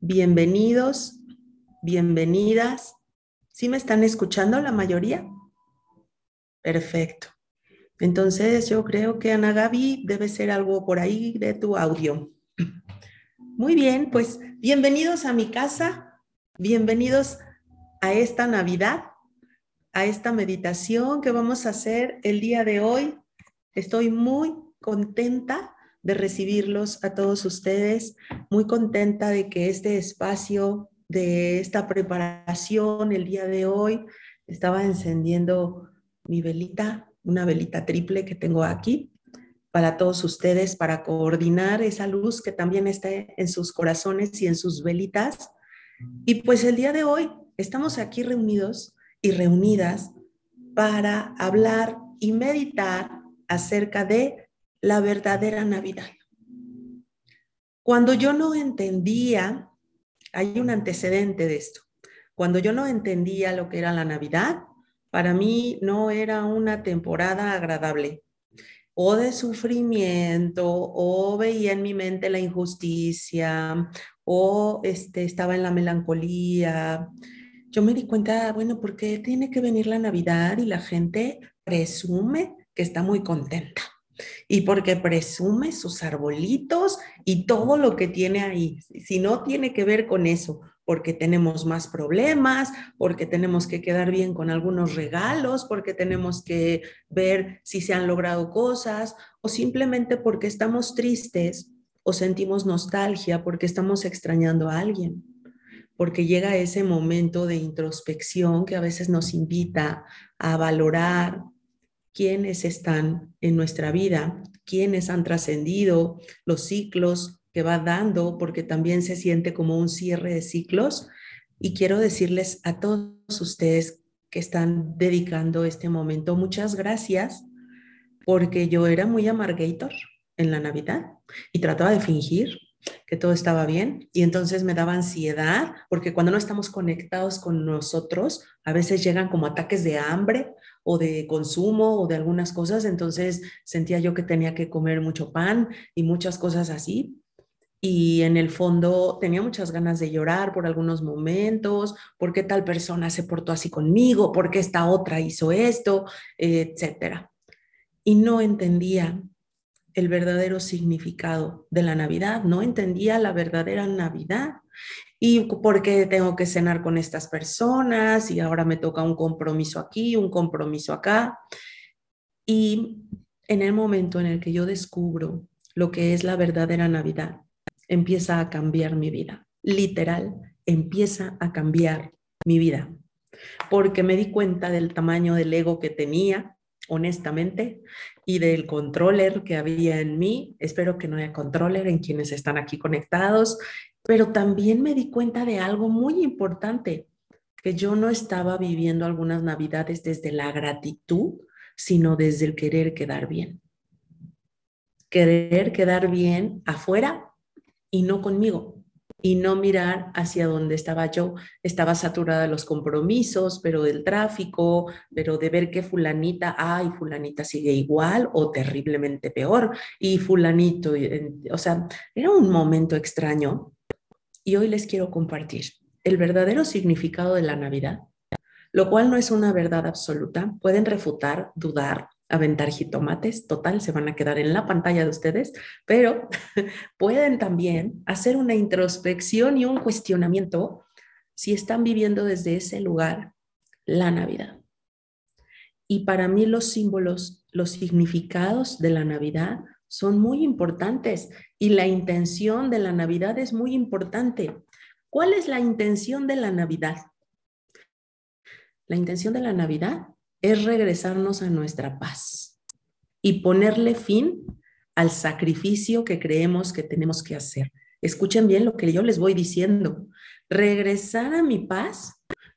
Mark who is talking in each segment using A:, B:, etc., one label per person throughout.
A: Bienvenidos, bienvenidas. ¿Sí me están escuchando la mayoría? Perfecto. Entonces yo creo que Ana Gaby debe ser algo por ahí de tu audio. Muy bien, pues bienvenidos a mi casa, bienvenidos a esta Navidad, a esta meditación que vamos a hacer el día de hoy. Estoy muy contenta de recibirlos a todos ustedes, muy contenta de que este espacio de esta preparación el día de hoy estaba encendiendo mi velita, una velita triple que tengo aquí para todos ustedes, para coordinar esa luz que también está en sus corazones y en sus velitas. Y pues el día de hoy estamos aquí reunidos y reunidas para hablar y meditar acerca de la verdadera Navidad. Cuando yo no entendía, hay un antecedente de esto, cuando yo no entendía lo que era la Navidad, para mí no era una temporada agradable o de sufrimiento, o veía en mi mente la injusticia, o este, estaba en la melancolía. Yo me di cuenta, bueno, ¿por qué tiene que venir la Navidad y la gente presume que está muy contenta? Y porque presume sus arbolitos y todo lo que tiene ahí. Si no tiene que ver con eso, porque tenemos más problemas, porque tenemos que quedar bien con algunos regalos, porque tenemos que ver si se han logrado cosas o simplemente porque estamos tristes o sentimos nostalgia porque estamos extrañando a alguien, porque llega ese momento de introspección que a veces nos invita a valorar quiénes están en nuestra vida, quiénes han trascendido los ciclos, que va dando, porque también se siente como un cierre de ciclos. Y quiero decirles a todos ustedes que están dedicando este momento, muchas gracias, porque yo era muy amargator en la Navidad y trataba de fingir que todo estaba bien y entonces me daba ansiedad porque cuando no estamos conectados con nosotros, a veces llegan como ataques de hambre o de consumo o de algunas cosas, entonces sentía yo que tenía que comer mucho pan y muchas cosas así. Y en el fondo tenía muchas ganas de llorar por algunos momentos, por qué tal persona se portó así conmigo, por qué esta otra hizo esto, etcétera. Y no entendía el verdadero significado de la Navidad, no entendía la verdadera Navidad. Y por qué tengo que cenar con estas personas y ahora me toca un compromiso aquí, un compromiso acá. Y en el momento en el que yo descubro lo que es la verdadera Navidad, empieza a cambiar mi vida. Literal, empieza a cambiar mi vida. Porque me di cuenta del tamaño del ego que tenía, honestamente, y del controller que había en mí. Espero que no haya controller en quienes están aquí conectados, pero también me di cuenta de algo muy importante, que yo no estaba viviendo algunas navidades desde la gratitud, sino desde el querer quedar bien. Querer quedar bien afuera y no conmigo y no mirar hacia donde estaba yo. Estaba saturada de los compromisos, pero del tráfico, pero de ver que fulanita, ay, fulanita sigue igual o terriblemente peor y fulanito, o sea, era un momento extraño y hoy les quiero compartir el verdadero significado de la Navidad, lo cual no es una verdad absoluta. Pueden refutar, dudar, aventar jitomates, total, se van a quedar en la pantalla de ustedes, pero pueden también hacer una introspección y un cuestionamiento si están viviendo desde ese lugar la Navidad. Y para mí los símbolos, los significados de la Navidad son muy importantes y la intención de la Navidad es muy importante. ¿Cuál es la intención de la Navidad? La intención de la Navidad es regresarnos a nuestra paz y ponerle fin al sacrificio que creemos que tenemos que hacer. Escuchen bien lo que yo les voy diciendo. Regresar a mi paz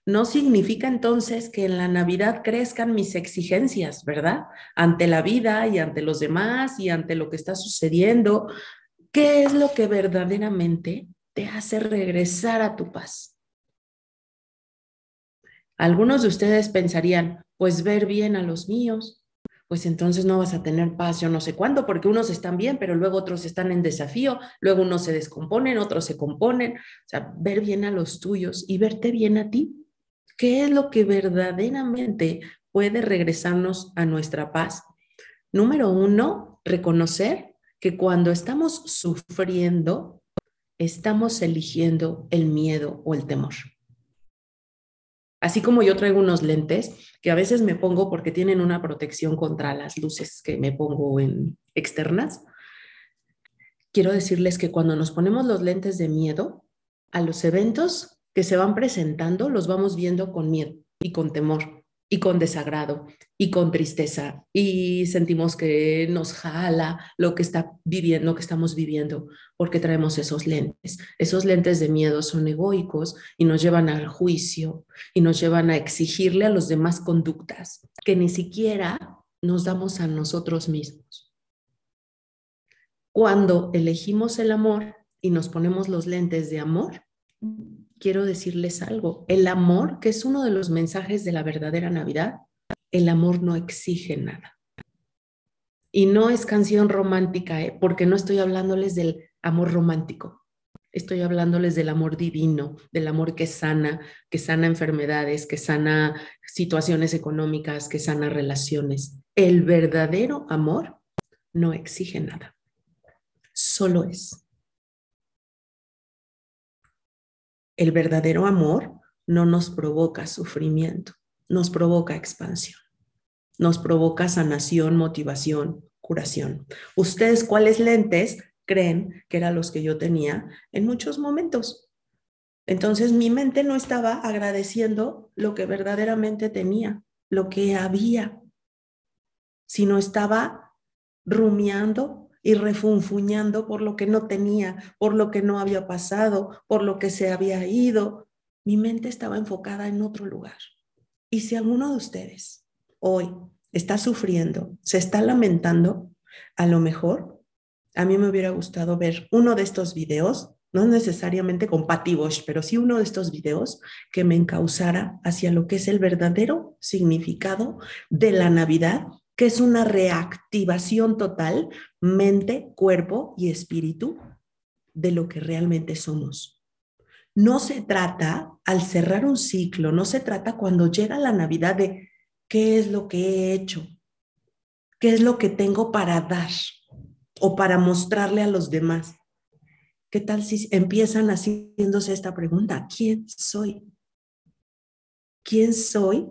A: no significa entonces que en la Navidad crezcan mis exigencias, ¿verdad? Ante la vida y ante los demás y ante lo que está sucediendo. ¿Qué es lo que verdaderamente te hace regresar a tu paz? Algunos de ustedes pensarían, pues ver bien a los míos, pues entonces no vas a tener paz yo no sé cuándo, porque unos están bien, pero luego otros están en desafío, luego unos se descomponen, otros se componen. O sea, ver bien a los tuyos y verte bien a ti. ¿Qué es lo que verdaderamente puede regresarnos a nuestra paz? Número uno, reconocer que cuando estamos sufriendo, estamos eligiendo el miedo o el temor. Así como yo traigo unos lentes que a veces me pongo porque tienen una protección contra las luces que me pongo en externas, quiero decirles que cuando nos ponemos los lentes de miedo, a los eventos que se van presentando los vamos viendo con miedo y con temor y con desagrado y con tristeza y sentimos que nos jala lo que está viviendo, que estamos viviendo, porque traemos esos lentes. Esos lentes de miedo son egoicos y nos llevan al juicio y nos llevan a exigirle a los demás conductas que ni siquiera nos damos a nosotros mismos. Cuando elegimos el amor y nos ponemos los lentes de amor, quiero decirles algo. El amor, que es uno de los mensajes de la verdadera Navidad, el amor no exige nada. Y no es canción romántica, ¿eh? porque no estoy hablándoles del amor romántico. Estoy hablándoles del amor divino, del amor que sana, que sana enfermedades, que sana situaciones económicas, que sana relaciones. El verdadero amor no exige nada, solo es. El verdadero amor no nos provoca sufrimiento, nos provoca expansión, nos provoca sanación, motivación, curación. ¿Ustedes cuáles lentes creen que eran los que yo tenía en muchos momentos? Entonces mi mente no estaba agradeciendo lo que verdaderamente tenía, lo que había, sino estaba rumiando y refunfuñando por lo que no tenía, por lo que no había pasado, por lo que se había ido. Mi mente estaba enfocada en otro lugar. Y si alguno de ustedes hoy está sufriendo, se está lamentando, a lo mejor a mí me hubiera gustado ver uno de estos videos, no necesariamente compatibles, pero sí uno de estos videos que me encauzara hacia lo que es el verdadero significado de la Navidad que es una reactivación total, mente, cuerpo y espíritu, de lo que realmente somos. No se trata, al cerrar un ciclo, no se trata cuando llega la Navidad de qué es lo que he hecho, qué es lo que tengo para dar o para mostrarle a los demás. ¿Qué tal si empiezan haciéndose esta pregunta? ¿Quién soy? ¿Quién soy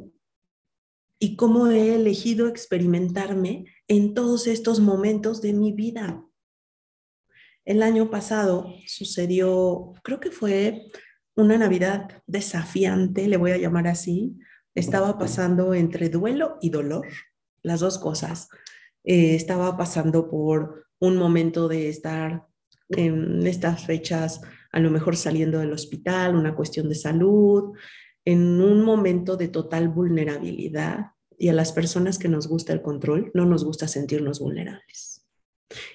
A: y cómo he elegido experimentarme en todos estos momentos de mi vida. El año pasado sucedió, creo que fue una Navidad desafiante, le voy a llamar así. Estaba pasando entre duelo y dolor, las dos cosas. Eh, estaba pasando por un momento de estar en estas fechas, a lo mejor saliendo del hospital, una cuestión de salud, en un momento de total vulnerabilidad y a las personas que nos gusta el control no nos gusta sentirnos vulnerables.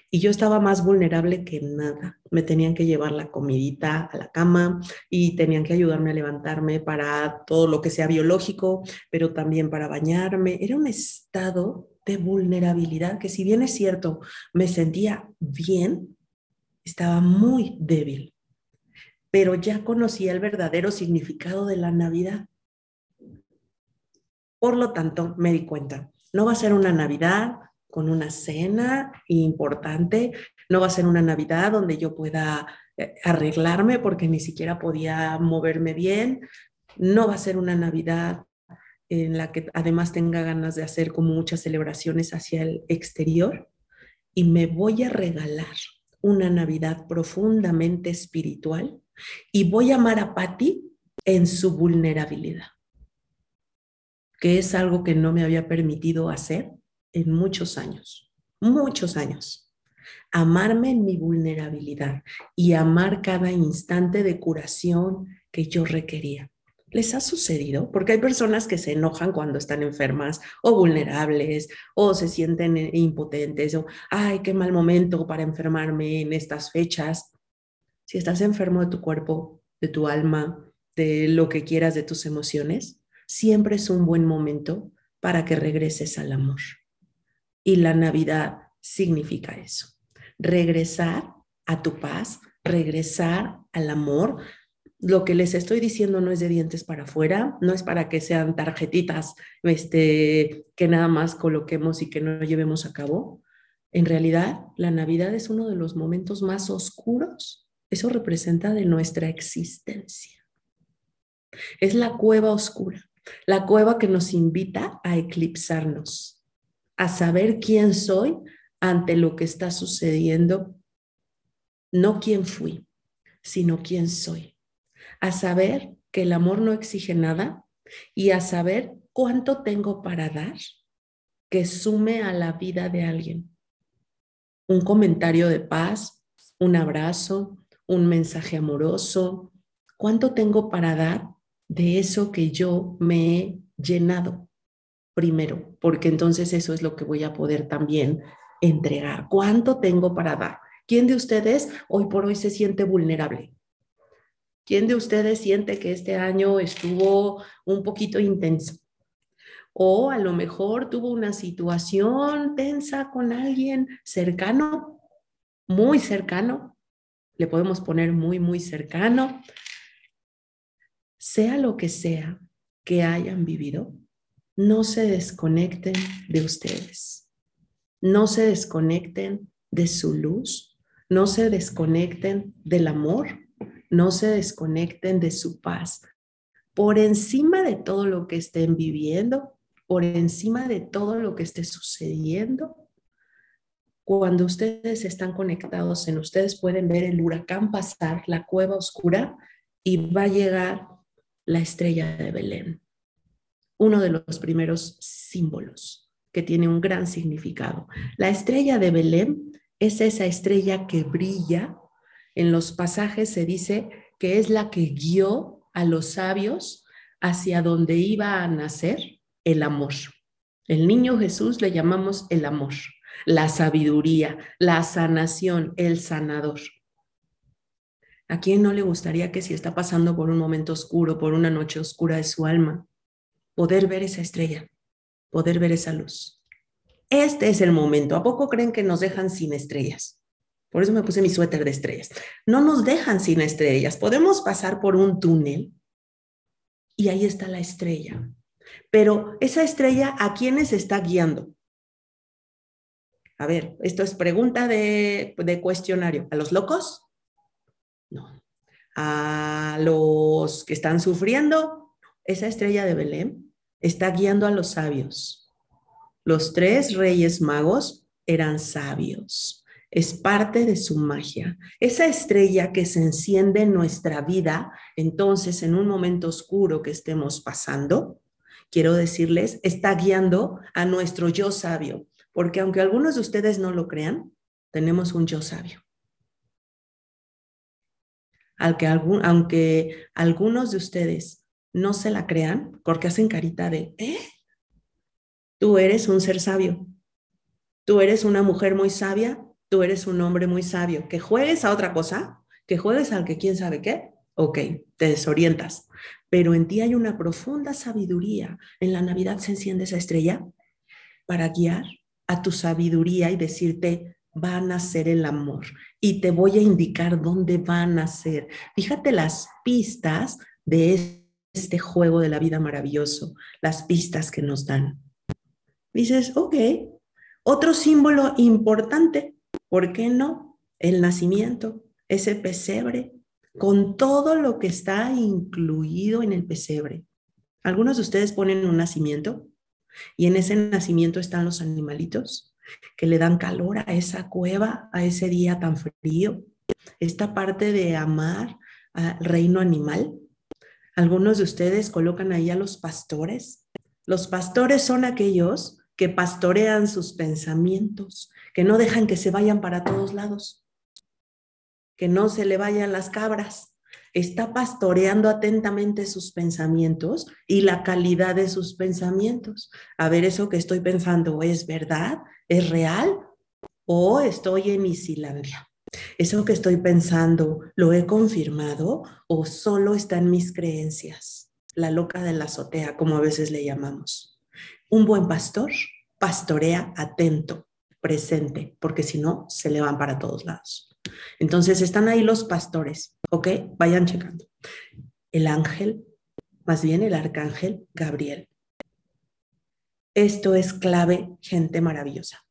A: Y yo estaba más vulnerable que nada. Me tenían que llevar la comidita a la cama y tenían que ayudarme a levantarme para todo lo que sea biológico, pero también para bañarme. Era un estado de vulnerabilidad que si bien es cierto, me sentía bien, estaba muy débil pero ya conocía el verdadero significado de la Navidad. Por lo tanto, me di cuenta, no va a ser una Navidad con una cena importante, no va a ser una Navidad donde yo pueda eh, arreglarme porque ni siquiera podía moverme bien, no va a ser una Navidad en la que además tenga ganas de hacer como muchas celebraciones hacia el exterior y me voy a regalar una Navidad profundamente espiritual y voy a amar a Patti en su vulnerabilidad, que es algo que no me había permitido hacer en muchos años, muchos años. Amarme en mi vulnerabilidad y amar cada instante de curación que yo requería. ¿Les ha sucedido? Porque hay personas que se enojan cuando están enfermas o vulnerables o se sienten impotentes o, ay, qué mal momento para enfermarme en estas fechas. Si estás enfermo de tu cuerpo, de tu alma, de lo que quieras, de tus emociones, siempre es un buen momento para que regreses al amor. Y la Navidad significa eso, regresar a tu paz, regresar al amor. Lo que les estoy diciendo no es de dientes para afuera, no es para que sean tarjetitas este, que nada más coloquemos y que no llevemos a cabo. En realidad, la Navidad es uno de los momentos más oscuros. Eso representa de nuestra existencia. Es la cueva oscura, la cueva que nos invita a eclipsarnos, a saber quién soy ante lo que está sucediendo no quién fui, sino quién soy. A saber que el amor no exige nada y a saber cuánto tengo para dar que sume a la vida de alguien. Un comentario de paz, un abrazo, un mensaje amoroso. ¿Cuánto tengo para dar de eso que yo me he llenado? Primero, porque entonces eso es lo que voy a poder también entregar. ¿Cuánto tengo para dar? ¿Quién de ustedes hoy por hoy se siente vulnerable? ¿Quién de ustedes siente que este año estuvo un poquito intenso? O a lo mejor tuvo una situación tensa con alguien cercano, muy cercano. Le podemos poner muy, muy cercano. Sea lo que sea que hayan vivido, no se desconecten de ustedes. No se desconecten de su luz, no se desconecten del amor, no se desconecten de su paz. Por encima de todo lo que estén viviendo, por encima de todo lo que esté sucediendo, cuando ustedes están conectados en ustedes pueden ver el huracán pasar, la cueva oscura, y va a llegar la estrella de Belén, uno de los primeros símbolos que tiene un gran significado. La estrella de Belén es esa estrella que brilla. En los pasajes se dice que es la que guió a los sabios hacia donde iba a nacer el amor. El niño Jesús le llamamos el amor, la sabiduría, la sanación, el sanador. ¿A quién no le gustaría que si está pasando por un momento oscuro, por una noche oscura de su alma, poder ver esa estrella, poder ver esa luz? Este es el momento. ¿A poco creen que nos dejan sin estrellas? Por eso me puse mi suéter de estrellas. No nos dejan sin estrellas. Podemos pasar por un túnel y ahí está la estrella. Pero esa estrella, ¿a quiénes está guiando? A ver, esto es pregunta de, cuestionario. ¿A los locos? No. ¿A los que están sufriendo? Esa estrella de Belén está guiando a los sabios los tres reyes magos eran sabios. Es parte de su magia. Esa estrella que se enciende en nuestra vida, entonces en un momento oscuro que estemos pasando, quiero decirles, está guiando a nuestro yo sabio, porque aunque algunos de ustedes no lo crean, tenemos un yo sabio. Aunque, aunque algunos de ustedes no se la crean, porque hacen carita de, ¿eh? Tú eres un ser sabio. Tú eres una mujer muy sabia. Tú eres un hombre muy sabio. Que juegues a otra cosa, que juegues al que quién sabe qué. Ok, te desorientas. Pero en ti hay una profunda sabiduría. En la Navidad se enciende esa estrella para guiar a tu sabiduría y decirte, va a nacer el amor y te voy a indicar dónde va a nacer. Fíjate las pistas de este juego de la vida maravilloso, las pistas que nos dan. Dices, ok, otro símbolo importante, ¿por qué no? El nacimiento, ese pesebre, con todo lo que está incluido en el pesebre. Algunos de ustedes ponen un nacimiento y en ese nacimiento están los animalitos que le dan calor a esa cueva, a ese día tan frío. Esta parte de amar al reino animal. Algunos de ustedes colocan ahí a los pastores. Los pastores son aquellos que pastorean sus pensamientos, que no dejan que se vayan para todos lados, que no se le vayan las cabras. Está pastoreando atentamente sus pensamientos y la calidad de sus pensamientos. A ver, eso que estoy pensando, ¿es verdad? ¿Es real? ¿O estoy en Isilandia? ¿Eso que estoy pensando lo he confirmado o solo está en mis creencias? La loca de la azotea, como a veces le llamamos. Un buen pastor pastorea atento, presente, porque si no, se le van para todos lados. Entonces están ahí los pastores, ¿ok? Vayan checando. El ángel, más bien el arcángel Gabriel. Esto es clave, gente maravillosa,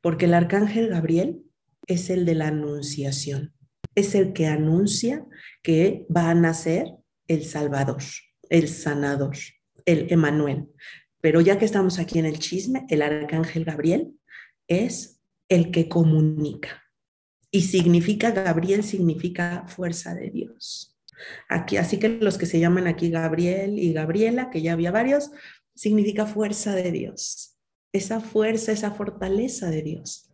A: porque el arcángel Gabriel es el de la anunciación, es el que anuncia que va a nacer el Salvador, el sanador, el Emanuel. Pero ya que estamos aquí en el chisme, el arcángel Gabriel es el que comunica. Y significa, Gabriel significa fuerza de Dios. Aquí, así que los que se llaman aquí Gabriel y Gabriela, que ya había varios, significa fuerza de Dios. Esa fuerza, esa fortaleza de Dios.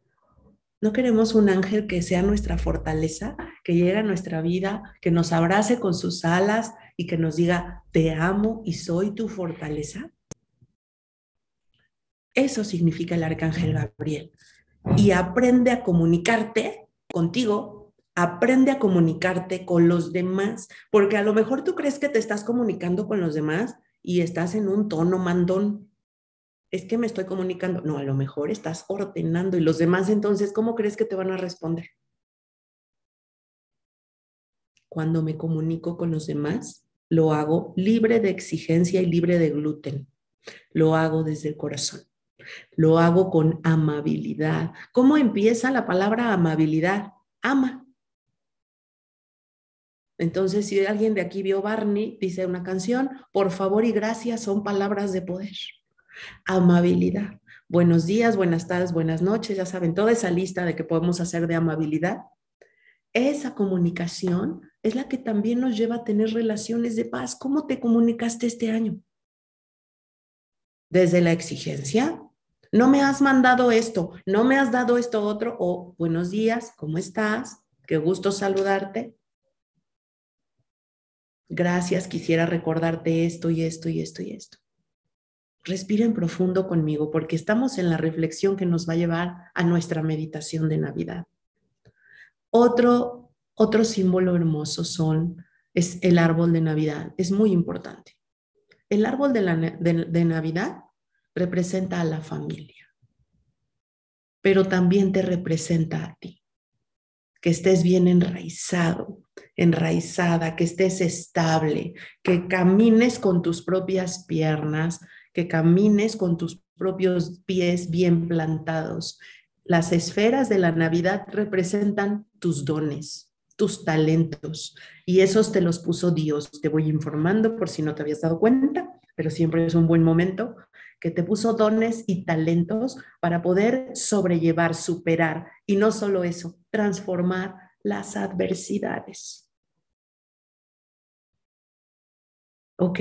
A: No queremos un ángel que sea nuestra fortaleza, que llegue a nuestra vida, que nos abrace con sus alas y que nos diga, te amo y soy tu fortaleza. Eso significa el arcángel Gabriel. Y aprende a comunicarte contigo, aprende a comunicarte con los demás, porque a lo mejor tú crees que te estás comunicando con los demás y estás en un tono mandón. Es que me estoy comunicando. No, a lo mejor estás ordenando y los demás entonces, ¿cómo crees que te van a responder? Cuando me comunico con los demás, lo hago libre de exigencia y libre de gluten. Lo hago desde el corazón. Lo hago con amabilidad. ¿Cómo empieza la palabra amabilidad? Ama. Entonces, si alguien de aquí vio Barney, dice una canción, por favor y gracias son palabras de poder. Amabilidad. Buenos días, buenas tardes, buenas noches, ya saben, toda esa lista de que podemos hacer de amabilidad. Esa comunicación es la que también nos lleva a tener relaciones de paz. ¿Cómo te comunicaste este año? Desde la exigencia, no me has mandado esto, no me has dado esto otro, o buenos días, ¿cómo estás? Qué gusto saludarte. Gracias, quisiera recordarte esto y esto y esto y esto. Respiren profundo conmigo porque estamos en la reflexión que nos va a llevar a nuestra meditación de Navidad. Otro, otro símbolo hermoso son, es el árbol de Navidad. Es muy importante. El árbol de, la, de Navidad representa a la familia, pero también te representa a ti. Que estés bien enraizado, enraizada, que estés estable, que camines con tus propias piernas, que camines con tus propios pies bien plantados. Las esferas de la Navidad representan tus dones, tus talentos, y esos te los puso Dios. Te voy informando por si no te habías dado cuenta, pero siempre es un buen momento que te puso dones y talentos para poder sobrellevar, superar y no solo eso, transformar las adversidades. Ok,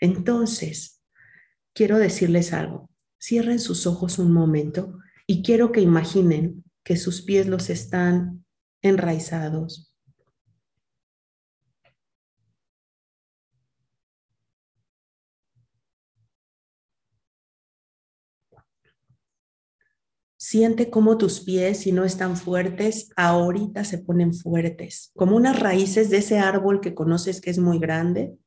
A: entonces, quiero decirles algo. Cierren sus ojos un momento y quiero que imaginen que sus pies los están enraizados, Siente cómo tus pies, si no están fuertes, ahorita se ponen fuertes, como unas raíces de ese árbol que conoces que es muy grande.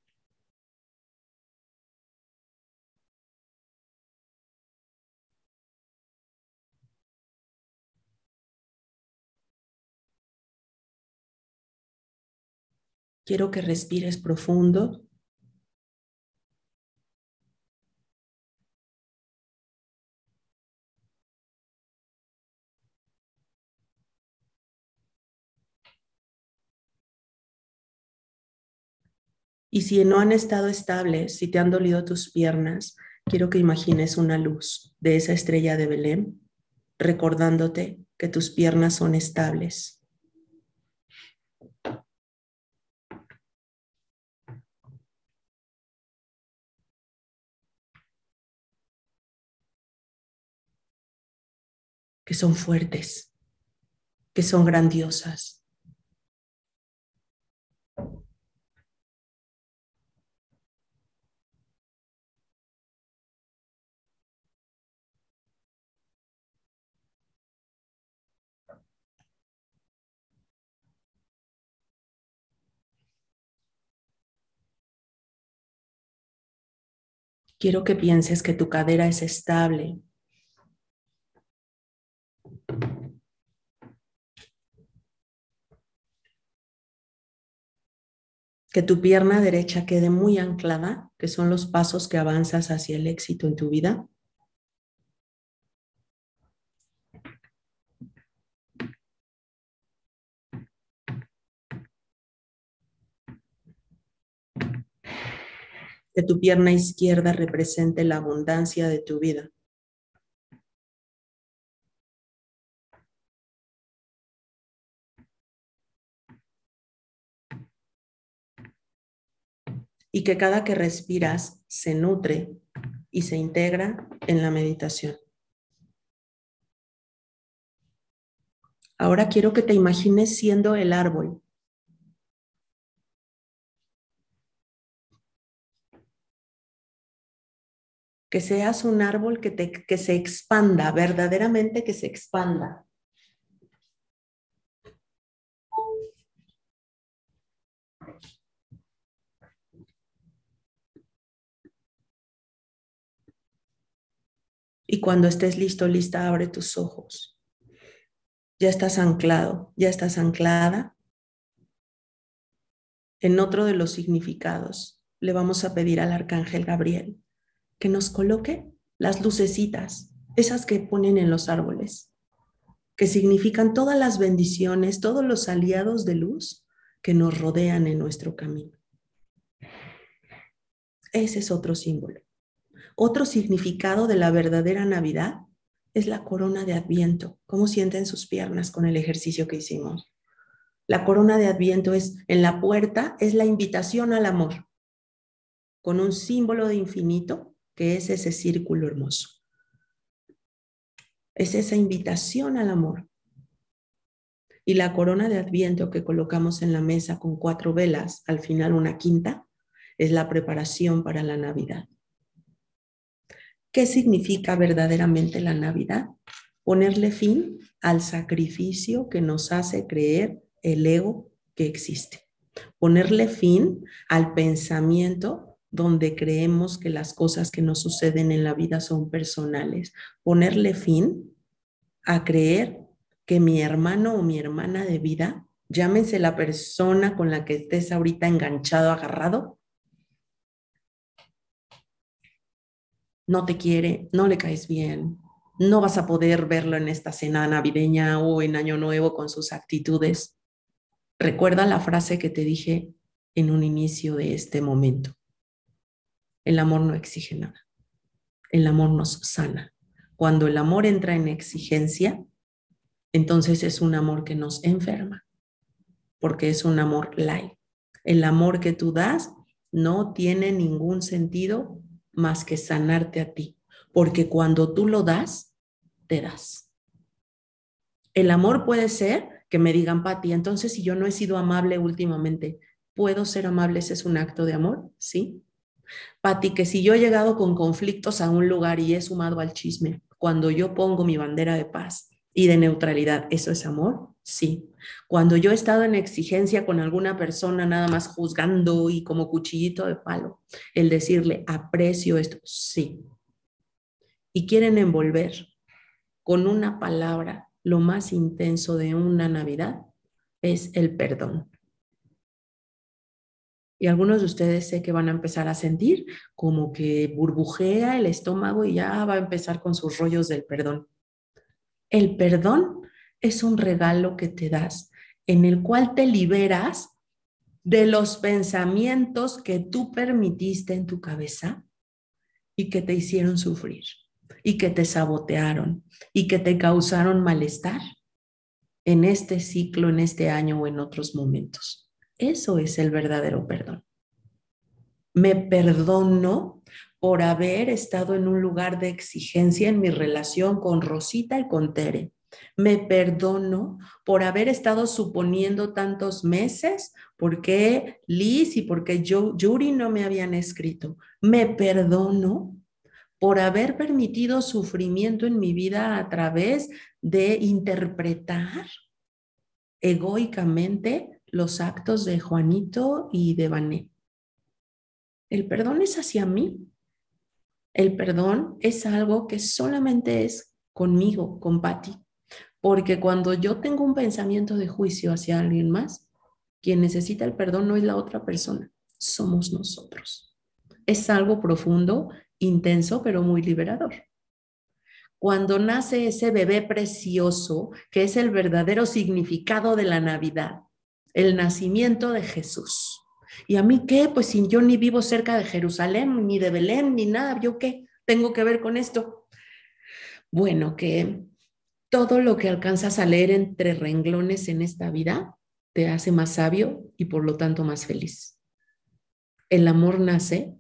A: Quiero que respires profundo. Y si no han estado estables, si te han dolido tus piernas, quiero que imagines una luz de esa estrella de Belén, recordándote que tus piernas son estables. que son fuertes, que son grandiosas. Quiero que pienses que tu cadera es estable. Que tu pierna derecha quede muy anclada, que son los pasos que avanzas hacia el éxito en tu vida. Que tu pierna izquierda represente la abundancia de tu vida. y que cada que respiras se nutre y se integra en la meditación. Ahora quiero que te imagines siendo el árbol. Que seas un árbol que, te, que se expanda, verdaderamente que se expanda. Y cuando estés listo, lista, abre tus ojos. Ya estás anclado, ya estás anclada. En otro de los significados, le vamos a pedir al arcángel Gabriel que nos coloque las lucecitas, esas que ponen en los árboles, que significan todas las bendiciones, todos los aliados de luz que nos rodean en nuestro camino. Ese es otro símbolo. Otro significado de la verdadera Navidad es la corona de Adviento. ¿Cómo sienten sus piernas con el ejercicio que hicimos? La corona de Adviento es en la puerta, es la invitación al amor, con un símbolo de infinito que es ese círculo hermoso. Es esa invitación al amor. Y la corona de Adviento que colocamos en la mesa con cuatro velas, al final una quinta, es la preparación para la Navidad. ¿Qué significa verdaderamente la Navidad? Ponerle fin al sacrificio que nos hace creer el ego que existe. Ponerle fin al pensamiento donde creemos que las cosas que nos suceden en la vida son personales. Ponerle fin a creer que mi hermano o mi hermana de vida, llámense la persona con la que estés ahorita enganchado, agarrado, no te quiere, no le caes bien, no vas a poder verlo en esta cena navideña o en Año Nuevo con sus actitudes. Recuerda la frase que te dije en un inicio de este momento. El amor no exige nada. El amor nos sana. Cuando el amor entra en exigencia, entonces es un amor que nos enferma, porque es un amor light. El amor que tú das no tiene ningún sentido más que sanarte a ti, porque cuando tú lo das, te das. El amor puede ser que me digan, Pati, entonces si yo no he sido amable últimamente, ¿puedo ser amable? ¿Ese es un acto de amor? Sí. Pati, que si yo he llegado con conflictos a un lugar y he sumado al chisme, cuando yo pongo mi bandera de paz y de neutralidad, ¿eso es amor? Sí. Cuando yo he estado en exigencia con alguna persona, nada más juzgando y como cuchillito de palo, el decirle, aprecio esto, sí. Y quieren envolver con una palabra lo más intenso de una Navidad, es el perdón. Y algunos de ustedes sé que van a empezar a sentir como que burbujea el estómago y ya va a empezar con sus rollos del perdón. El perdón es un regalo que te das en el cual te liberas de los pensamientos que tú permitiste en tu cabeza y que te hicieron sufrir y que te sabotearon y que te causaron malestar en este ciclo, en este año o en otros momentos. Eso es el verdadero perdón. Me perdono por haber estado en un lugar de exigencia en mi relación con Rosita y con Tere me perdono por haber estado suponiendo tantos meses por qué Liz y por qué Yuri no me habían escrito. Me perdono por haber permitido sufrimiento en mi vida a través de interpretar egoicamente los actos de Juanito y de Vané. El perdón es hacia mí. El perdón es algo que solamente es conmigo, con Patti. Porque cuando yo tengo un pensamiento de juicio hacia alguien más, Quien necesita el perdón no es la otra persona, somos nosotros. Es algo profundo, intenso, pero muy liberador. Cuando nace ese bebé precioso, que es el verdadero significado de la Navidad, el nacimiento de Jesús. ¿Y a mí qué? Pues si yo ni vivo cerca de Jerusalén, ni de Belén, ni nada, ¿yo qué tengo que ver con esto? Bueno, que todo lo que alcanzas a leer entre renglones en esta vida te hace más sabio y por lo tanto más feliz. El amor nace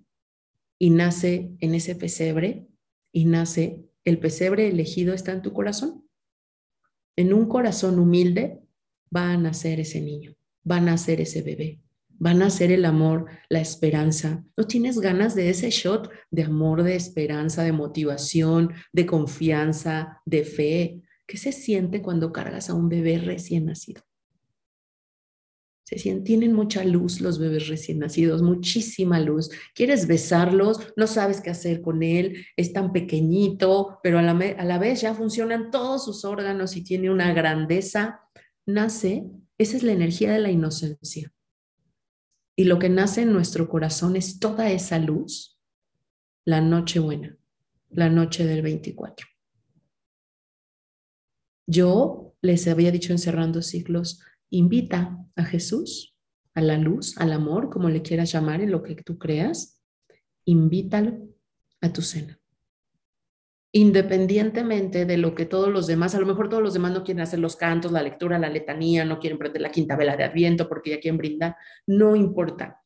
A: y nace en ese pesebre y nace, el pesebre elegido está en tu corazón. En un corazón humilde va a nacer ese niño, va a nacer ese bebé, va a nacer el amor, la esperanza. ¿No tienes ganas de ese shot de amor, de esperanza, de motivación, de confianza, de fe? ¿Qué se siente cuando cargas a un bebé recién nacido? Se sienten, tienen mucha luz los bebés recién nacidos, muchísima luz. Quieres besarlos, no sabes qué hacer con él, es tan pequeñito, pero a la, a la vez ya funcionan todos sus órganos y tiene una grandeza. Nace, esa es la energía de la inocencia. Y lo que nace en nuestro corazón es toda esa luz, la noche buena, la noche del 24. Yo les había dicho encerrando ciclos, invita a Jesús, a la luz, al amor, como le quieras llamar, en lo que tú creas, invítalo a tu cena. Independientemente de lo que todos los demás, a lo mejor todos los demás no quieren hacer los cantos, la lectura, la letanía, no quieren prender la quinta vela de Adviento porque ya quieren brindar, no importa.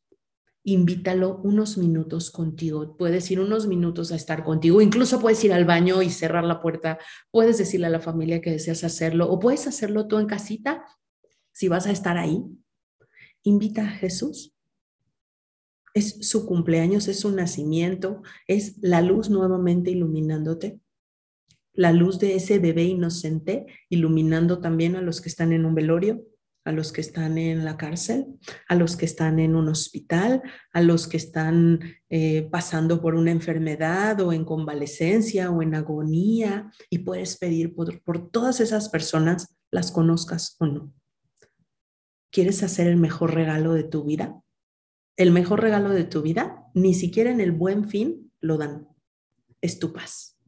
A: Invítalo unos minutos contigo. Puedes ir unos minutos a estar contigo. Incluso puedes ir al baño y cerrar la puerta. Puedes decirle a la familia que deseas hacerlo o puedes hacerlo tú en casita si vas a estar ahí, invita a Jesús. Es su cumpleaños, es su nacimiento, es la luz nuevamente iluminándote, la luz de ese bebé inocente iluminando también a los que están en un velorio, a los que están en la cárcel, a los que están en un hospital, a los que están eh, pasando por una enfermedad o en convalecencia o en agonía. Y puedes pedir por todas esas personas, las conozcas o no. ¿Quieres hacer el mejor regalo de tu vida? El mejor regalo de tu vida, ni siquiera en el buen fin lo dan. Es tu paz.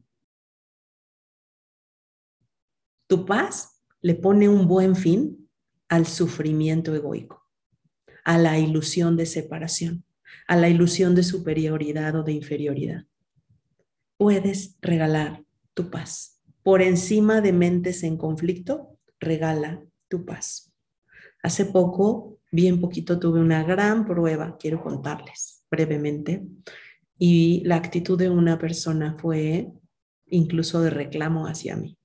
A: Tu paz le pone un buen fin al sufrimiento egoico, a la ilusión de separación, a la ilusión de superioridad o de inferioridad. Puedes regalar tu paz. Por encima de mentes en conflicto, regala tu paz. Hace poco, bien poquito, tuve una gran prueba, quiero contarles brevemente, y la actitud de una persona fue incluso de reclamo hacia mí,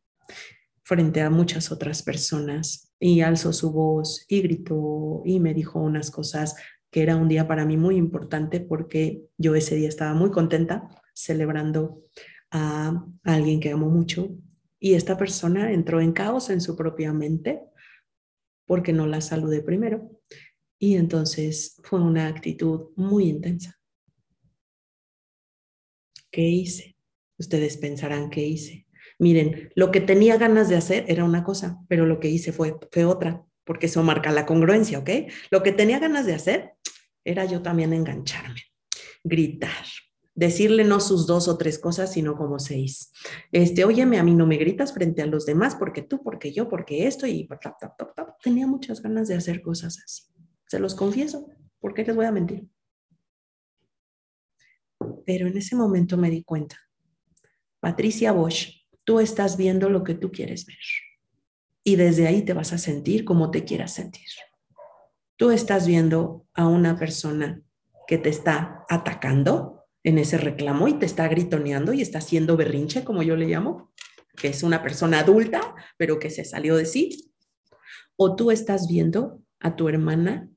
A: frente a muchas otras personas, y alzó su voz y gritó y me dijo unas cosas que era un día para mí muy importante porque yo ese día estaba muy contenta celebrando a alguien que amo mucho y esta persona entró en caos en su propia mente porque no la saludé primero. Y entonces fue una actitud muy intensa. ¿Qué hice? Ustedes pensarán qué hice. Miren, lo que tenía ganas de hacer era una cosa, pero lo que hice fue, fue otra, porque eso marca la congruencia, ¿ok? Lo que tenía ganas de hacer era yo también engancharme, gritar, decirle no sus dos o tres cosas, sino como seis. Este, óyeme, a mí no me gritas frente a los demás porque tú, porque yo, porque esto y tenía muchas ganas de hacer cosas así. Se los confieso, porque les voy a mentir. Pero en ese momento me di cuenta, Patricia Bosch, tú estás viendo lo que tú quieres ver. Y desde ahí te vas a sentir como te quieras sentir. Tú estás viendo a una persona que te está atacando, en ese reclamo y te está gritoneando y está haciendo berrinche, como yo le llamo, que es una persona adulta, pero que se salió de sí. O tú estás viendo a tu hermana,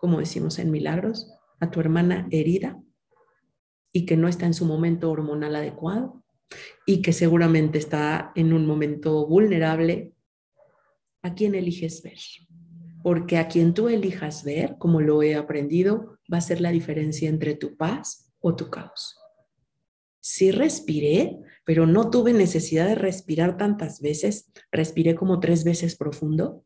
A: como decimos en Milagros, a tu hermana herida y que no está en su momento hormonal adecuado y que seguramente está en un momento vulnerable. ¿A quién eliges ver? Porque a quien tú elijas ver, como lo he aprendido, va a ser la diferencia entre tu paz o tu caos. Sí respiré, pero no tuve necesidad de respirar tantas veces. Respiré como tres veces profundo.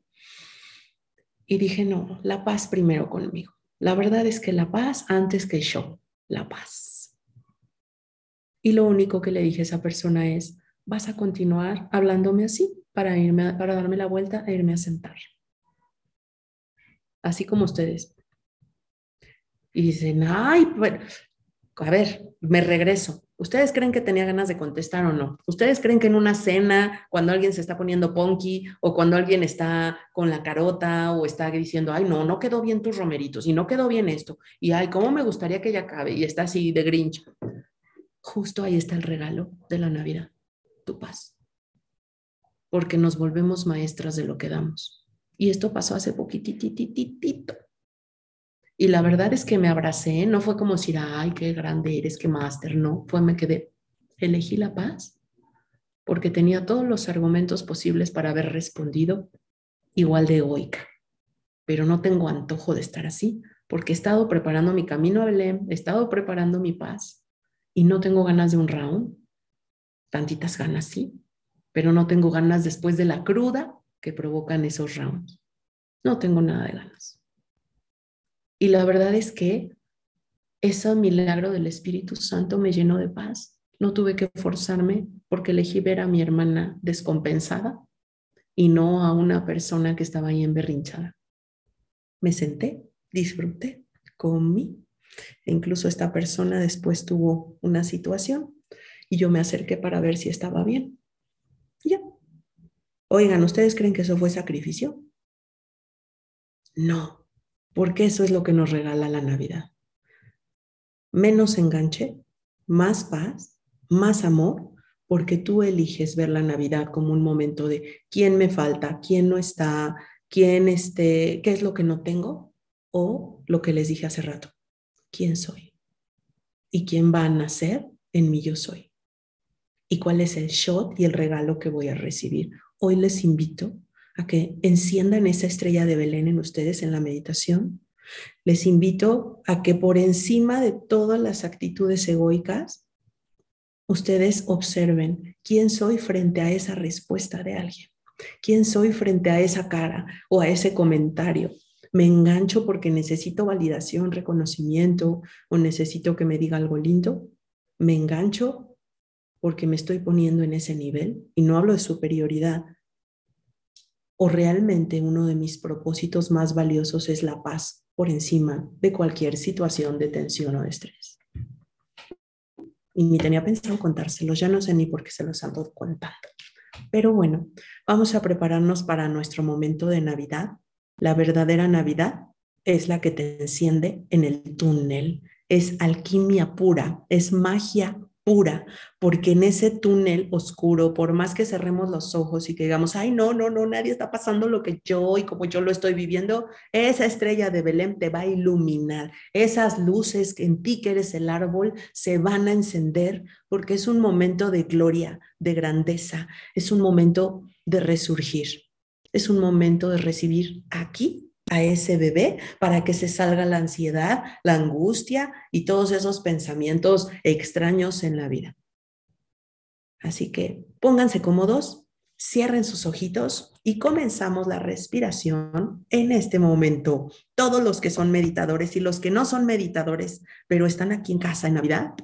A: Y dije, no, la paz primero conmigo. La verdad es que la paz antes que yo, la paz. Y lo único que le dije a esa persona es, vas a continuar hablándome así para, irme para darme la vuelta e irme a sentar. Así como ustedes. Y dicen, ay, bueno, a ver, me regreso. ¿Ustedes creen que tenía ganas de contestar o no? ¿Ustedes creen que en una cena, cuando alguien se está poniendo ponky o cuando alguien está con la carota o está diciendo, ay, no, no quedó bien tus romeritos y no quedó bien esto y ay, cómo me gustaría que ya acabe y está así de Grinch? Justo ahí está el regalo de la Navidad, tu paz. Porque nos volvemos maestras de lo que damos. Y esto pasó hace poquititititito. Y la verdad es que me abracé, no fue como decir, ay, qué grande eres, qué máster, no, fue me quedé, elegí la paz porque tenía todos los argumentos posibles para haber respondido igual de egoica. Pero no tengo antojo de estar así, porque he estado preparando mi camino a Belén, he estado preparando mi paz y no tengo ganas de un round. Tantitas ganas, sí, pero no tengo ganas después de la cruda que provocan esos rounds. No tengo nada de ganas. Y la verdad es que ese milagro del Espíritu Santo me llenó de paz. No tuve que forzarme porque elegí ver a mi hermana descompensada y no a una persona que estaba ahí emberrinchada. Me senté, disfruté, comí. E incluso esta persona después tuvo una situación y yo me acerqué para ver si estaba bien. Ya. Oigan, ¿ustedes creen que eso fue sacrificio? No, porque eso es lo que nos regala la Navidad. Menos enganche, más paz, más amor, porque tú eliges ver la Navidad como un momento de quién me falta, quién no está, quién este, qué es lo que no tengo, o lo que les dije hace rato, quién soy y quién va a nacer en mí yo soy. Y cuál es el shot y el regalo que voy a recibir. Hoy les invito a que enciendan esa estrella de Belén en ustedes en la meditación. Les invito a que por encima de todas las actitudes egoicas, ustedes observen quién soy frente a esa respuesta de alguien, quién soy frente a esa cara o a ese comentario. Me engancho porque necesito validación, reconocimiento o necesito que me diga algo lindo. Me engancho porque me estoy poniendo en ese nivel y no hablo de superioridad, o realmente uno de mis propósitos más valiosos es la paz por encima de cualquier situación de tensión o de estrés. Y ni tenía pensado contárselos, ya no sé ni por qué se los ando contando. Pero bueno, vamos a prepararnos para nuestro momento de Navidad. La verdadera Navidad es la que te enciende en el túnel, es alquimia pura, es magia pura, porque en ese túnel oscuro, por más que cerremos los ojos y que digamos, ay, no, no, no, nadie está pasando lo que yo y como yo lo estoy viviendo, esa estrella de Belén te va a iluminar. Esas luces en ti que eres el árbol se van a encender porque es un momento de gloria, de grandeza, es un momento de resurgir, es un momento de recibir aquí a ese bebé para que se salga la ansiedad, la angustia y todos esos pensamientos extraños en la vida. Así que pónganse cómodos, cierren sus ojitos y comenzamos la respiración en este momento. Todos los que son meditadores y los que no son meditadores, pero están aquí en casa en Navidad,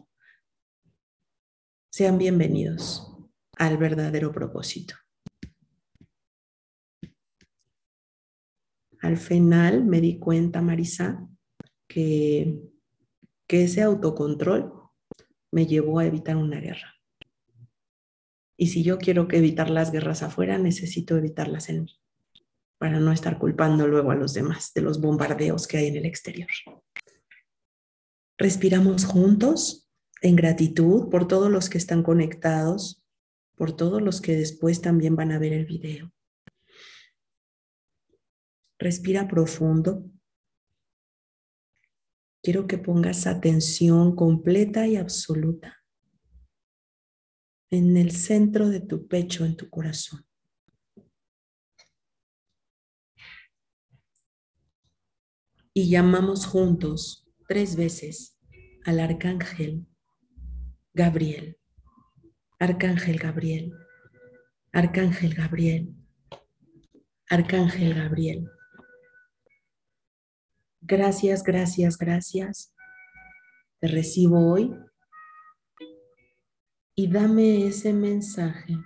A: sean bienvenidos al verdadero propósito. Al final me di cuenta, Marisa, que, ese autocontrol me llevó a evitar una guerra. Y si yo quiero que evitar las guerras afuera, necesito evitarlas en mí, para no estar culpando luego a los demás de los bombardeos que hay en el exterior. Respiramos juntos en gratitud por todos los que están conectados, por todos los que después también van a ver el video. Respira profundo. Quiero que pongas atención completa y absoluta en el centro de tu pecho, en tu corazón. Y llamamos juntos tres veces al arcángel Gabriel. Arcángel Gabriel. Arcángel Gabriel. Arcángel Gabriel. Gracias, gracias, gracias. Te recibo hoy y dame ese mensaje.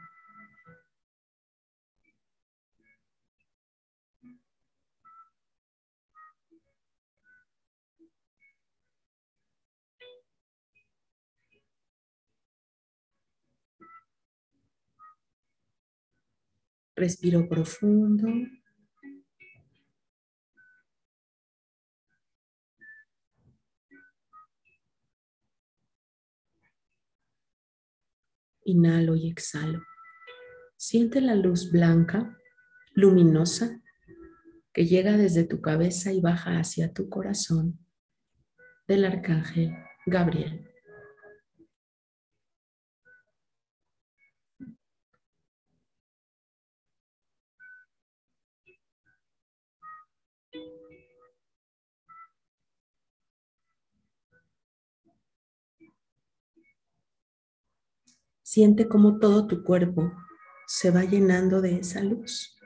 A: Respiro profundo. Inhalo y exhalo. Siente la luz blanca, luminosa, que llega desde tu cabeza y baja hacia tu corazón del arcángel Gabriel. Siente cómo todo tu cuerpo se va llenando de esa luz.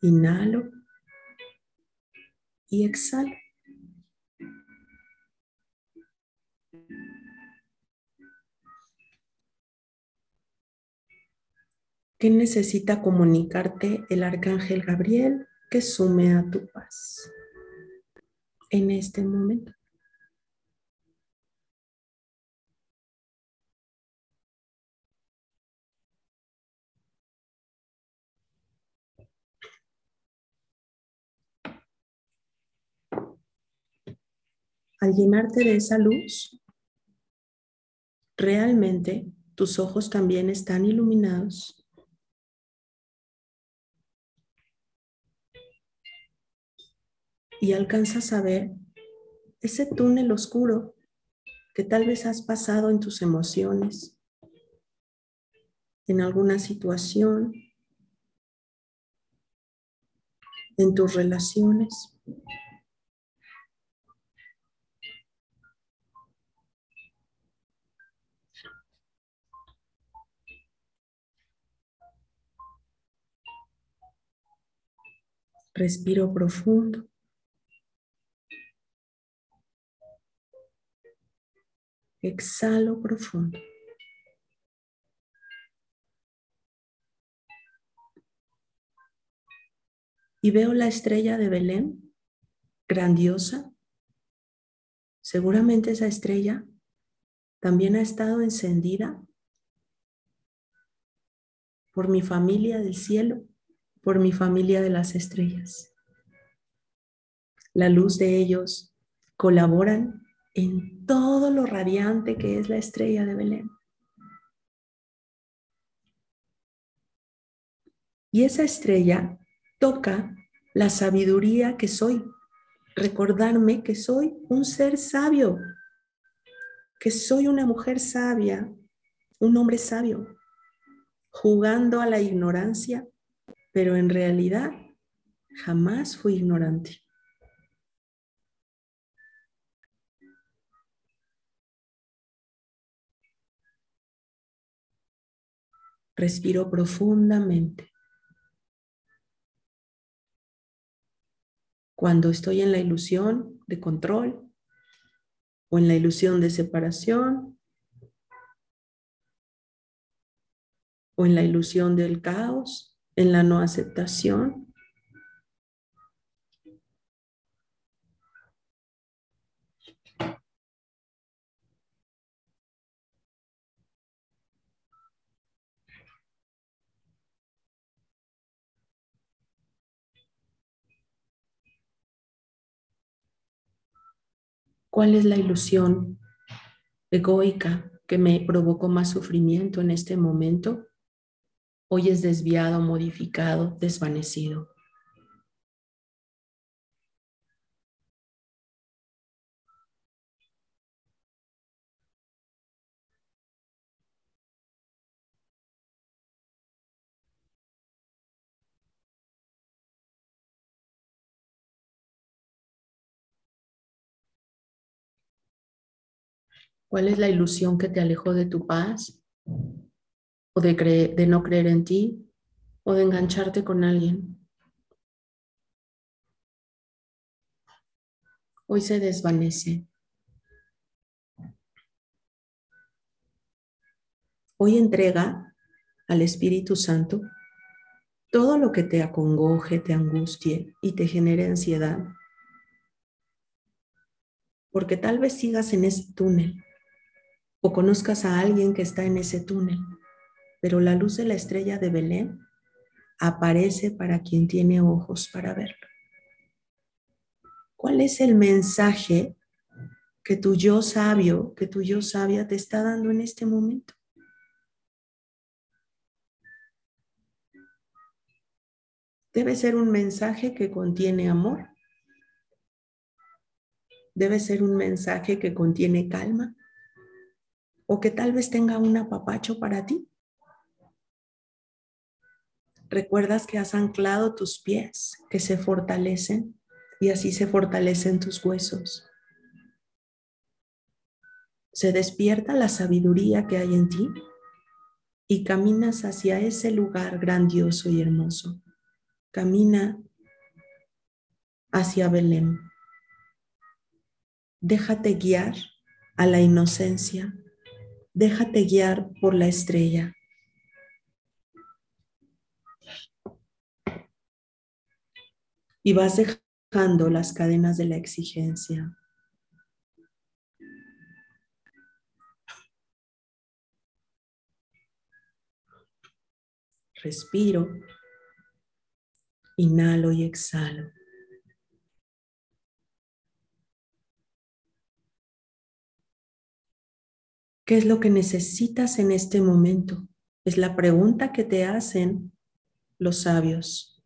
A: Inhalo y exhalo. ¿Qué necesita comunicarte el arcángel Gabriel que sume a tu paz? En este momento. Al llenarte de esa luz, realmente tus ojos también están iluminados. Y alcanzas a ver ese túnel oscuro que tal vez has pasado en tus emociones, en alguna situación, en tus relaciones. Respiro profundo. Exhalo profundo. Y veo la estrella de Belén, grandiosa. Seguramente esa estrella también ha estado encendida por mi familia del cielo, por mi familia de las estrellas. La luz de ellos colaboran en todo lo radiante que es la estrella de Belén. Y esa estrella toca la sabiduría que soy, recordarme que soy un ser sabio, que soy una mujer sabia, un hombre sabio, jugando a la ignorancia, pero en realidad jamás fui ignorante. Respiro profundamente. Cuando estoy en la ilusión de control o en la ilusión de separación o en la ilusión del caos, en la no aceptación, ¿Cuál es la ilusión egoica que me provocó más sufrimiento en este momento? Hoy es desviado, modificado, desvanecido. ¿Cuál es la ilusión que te alejó de tu paz o de, no creer en ti o de engancharte con alguien. Hoy se desvanece. Hoy entrega al Espíritu Santo todo lo que te acongoje, te angustie y te genere ansiedad. Porque tal vez sigas en ese túnel o conozcas a alguien que está en ese túnel, pero la luz de la estrella de Belén aparece para quien tiene ojos para verlo. ¿Cuál es el mensaje que tu yo sabio, que tu yo sabia te está dando en este momento? Debe ser un mensaje que contiene amor. Debe ser un mensaje que contiene calma o que tal vez tenga un apapacho para ti. Recuerdas que has anclado tus pies, que se fortalecen y así se fortalecen tus huesos. Se despierta la sabiduría que hay en ti y caminas hacia ese lugar grandioso y hermoso camina hacia Belén. Déjate guiar a la inocencia, déjate guiar por la estrella. Y vas dejando las cadenas de la exigencia. Respiro Inhalo y exhalo. ¿Qué es lo que necesitas en este momento? Es la pregunta que te hacen los sabios.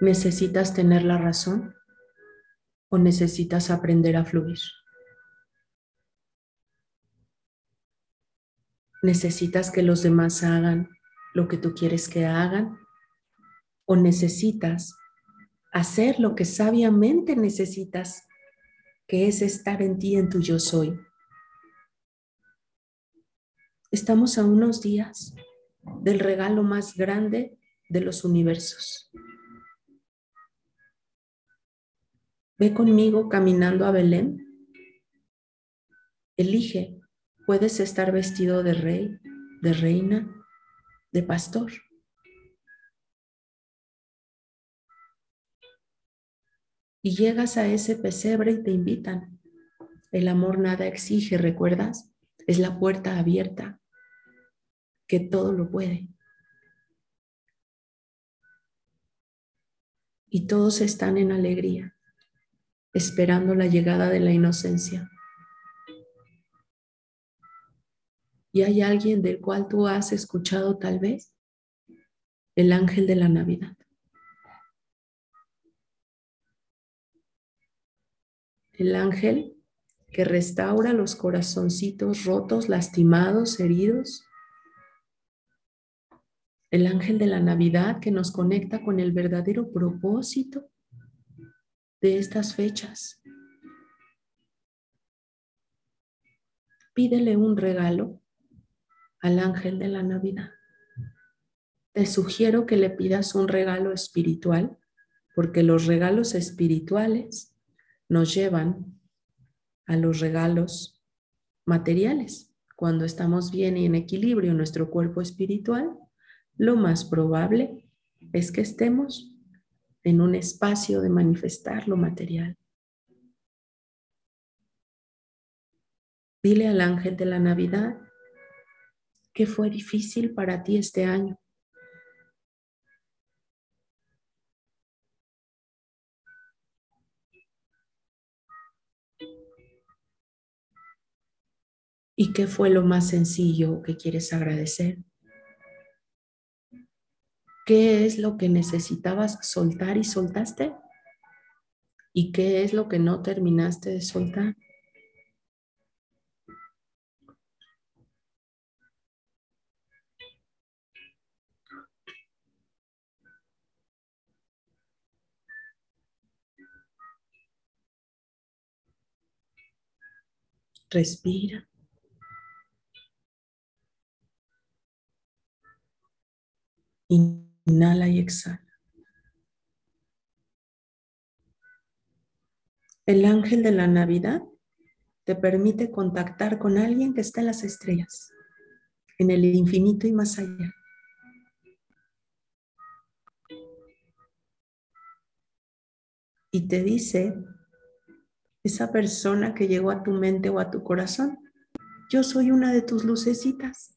A: ¿Necesitas tener la razón? o necesitas aprender a fluir? ¿Necesitas que los demás hagan lo que tú quieres que hagan? ¿O necesitas hacer lo que sabiamente necesitas, que es estar en ti, en tu yo soy? Estamos a unos días del regalo más grande de los universos. Ve conmigo caminando a Belén. Elige, puedes estar vestido de rey, de reina, de pastor. Y llegas a ese pesebre y te invitan. El amor nada exige, ¿recuerdas? Es la puerta abierta que todo lo puede. Y todos están en alegría esperando la llegada de la inocencia. ¿Y hay alguien del cual tú has escuchado tal vez? El ángel de la Navidad. El ángel que restaura los corazoncitos rotos, lastimados, heridos. El ángel de la Navidad que nos conecta con el verdadero propósito de estas fechas. Pídele un regalo al ángel de la Navidad. Te sugiero que le pidas un regalo espiritual, porque los regalos espirituales nos llevan a los regalos materiales. Cuando estamos bien y en equilibrio en nuestro cuerpo espiritual, lo más probable es que estemos en un espacio de manifestar lo material. Dile al ángel de la Navidad que fue difícil para ti este año. ¿Y qué fue lo más sencillo que quieres agradecer? ¿Qué es lo que necesitabas soltar y soltaste? ¿Y qué es lo que no terminaste de soltar? Respira. Inhala y exhala. El ángel de la Navidad te permite contactar con alguien que está en las estrellas, en el infinito y más allá. Y te dice, esa persona que llegó a tu mente o a tu corazón, yo soy una de tus lucecitas.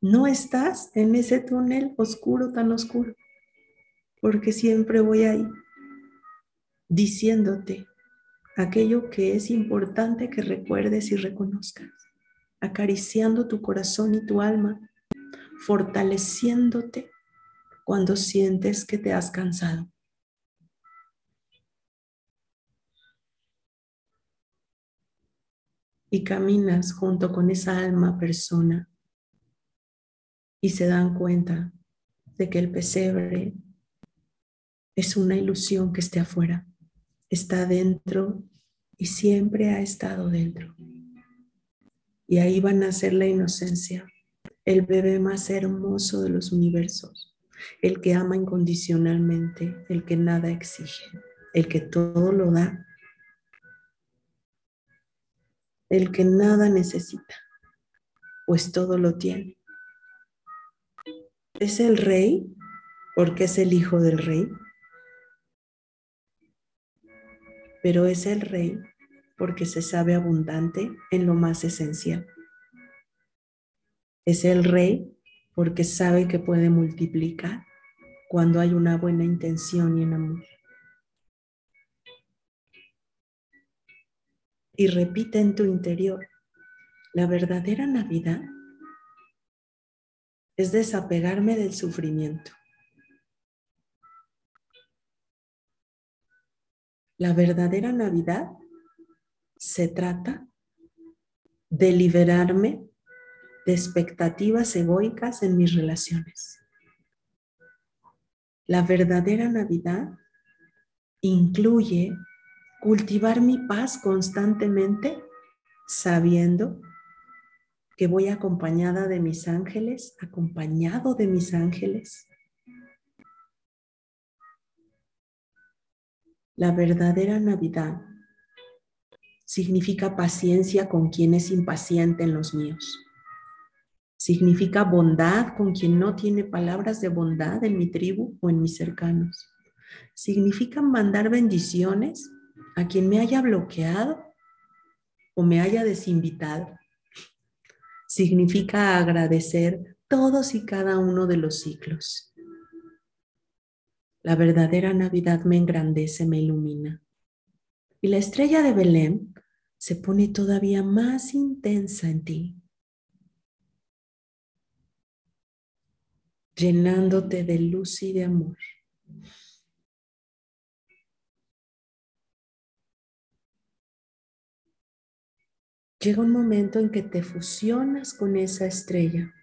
A: No estás en ese túnel oscuro, tan oscuro, porque siempre voy ahí diciéndote aquello que es importante que recuerdes y reconozcas, acariciando tu corazón y tu alma, fortaleciéndote cuando sientes que te has cansado. Y caminas junto con esa alma persona y se dan cuenta de que el pesebre es una ilusión que esté afuera está dentro y siempre ha estado dentro. Y ahí va a nacer la inocencia, el bebé más hermoso de los universos, el que ama incondicionalmente, el que nada exige, el que todo lo da, el que nada necesita, pues todo lo tiene. Es el rey porque es el hijo del rey pero es el rey porque se sabe abundante en lo más esencial. Es el rey porque sabe que puede multiplicar cuando hay una buena intención y en amor. Y repite en tu interior, la verdadera Navidad es desapegarme del sufrimiento. La verdadera Navidad se trata de liberarme de expectativas egoicas en mis relaciones. La verdadera Navidad incluye cultivar mi paz constantemente sabiendo que voy acompañada de mis ángeles, acompañado de mis ángeles, La verdadera Navidad significa paciencia con quien es impaciente en los míos. Significa bondad con quien no tiene palabras de bondad en mi tribu o en mis cercanos. Significa mandar bendiciones a quien me haya bloqueado o me haya desinvitado. Significa agradecer todos y cada uno de los ciclos la verdadera Navidad me engrandece, me ilumina. Y la estrella de Belén se pone todavía más intensa en ti, llenándote de luz y de amor. Llega un momento en que te fusionas con esa estrella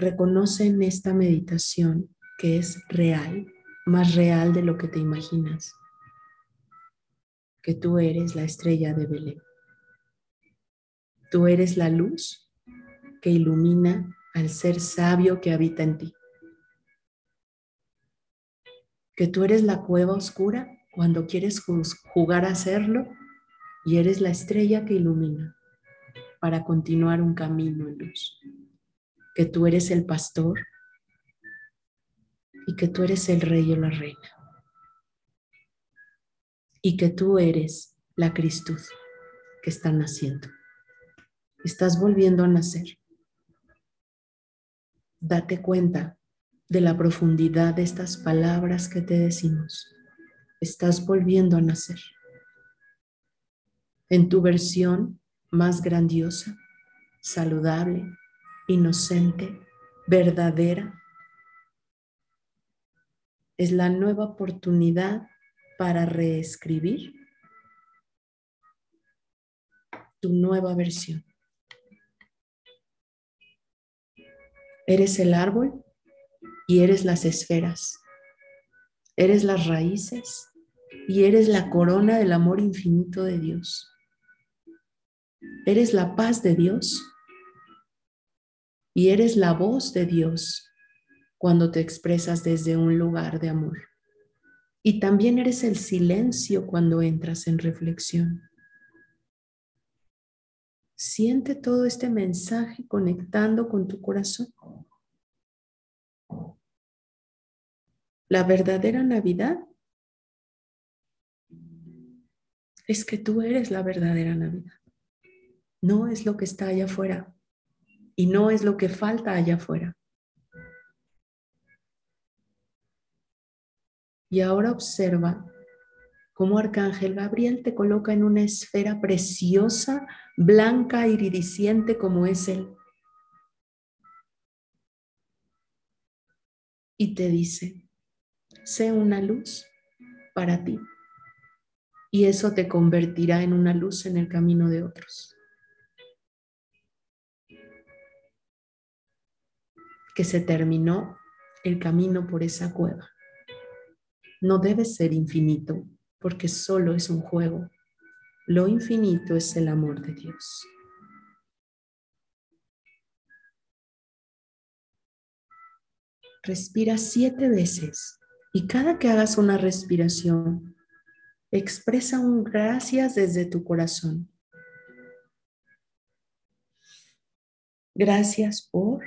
A: Reconoce en esta meditación que es real, más real de lo que te imaginas, que tú eres la estrella de Belén. Tú eres la luz que ilumina al ser sabio que habita en ti. Que tú eres la cueva oscura cuando quieres jugar a hacerlo y eres la estrella que ilumina para continuar un camino en luz que tú eres el pastor y que tú eres el rey o la reina y que tú eres la Cristud que está naciendo. Estás volviendo a nacer. Date cuenta de la profundidad de estas palabras que te decimos. Estás volviendo a nacer. En tu versión más grandiosa, saludable, inocente, verdadera. Es la nueva oportunidad para reescribir tu nueva versión. Eres el árbol y eres las esferas. Eres las raíces y eres la corona del amor infinito de Dios. Eres la paz de Dios y eres la voz de Dios cuando te expresas desde un lugar de amor. Y también eres el silencio cuando entras en reflexión. Siente todo este mensaje conectando con tu corazón. La verdadera Navidad es que tú eres la verdadera Navidad. No es lo que está allá afuera y no es lo que falta allá afuera. Y ahora observa cómo Arcángel Gabriel te coloca en una esfera preciosa, blanca, iridisciente como es Él. Y te dice, sé una luz para ti. Y eso te convertirá en una luz en el camino de otros. Que se terminó el camino por esa cueva no debe ser infinito, porque solo es un juego. Lo infinito es el amor de Dios. Respira siete veces y cada que hagas una respiración, expresa un gracias desde tu corazón. Gracias por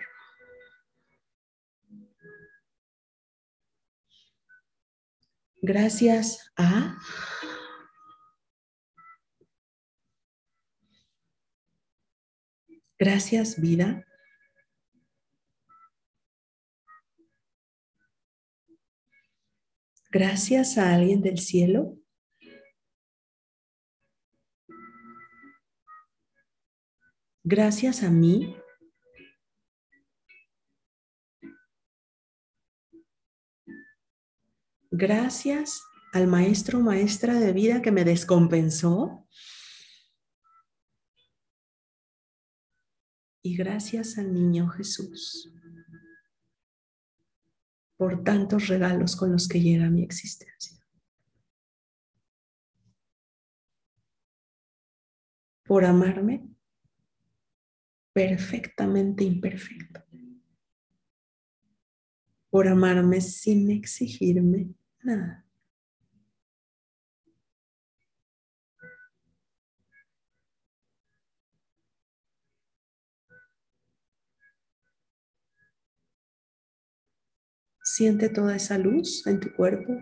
A: Gracias a Gracias vida. Gracias a alguien del cielo. Gracias a mí. Gracias al maestro o maestra de vida que me descompensó. Y gracias al niño Jesús por tantos regalos con los que llega mi existencia. Por amarme perfectamente imperfecto. Por amarme sin exigirme nada. Siente toda esa luz en tu cuerpo.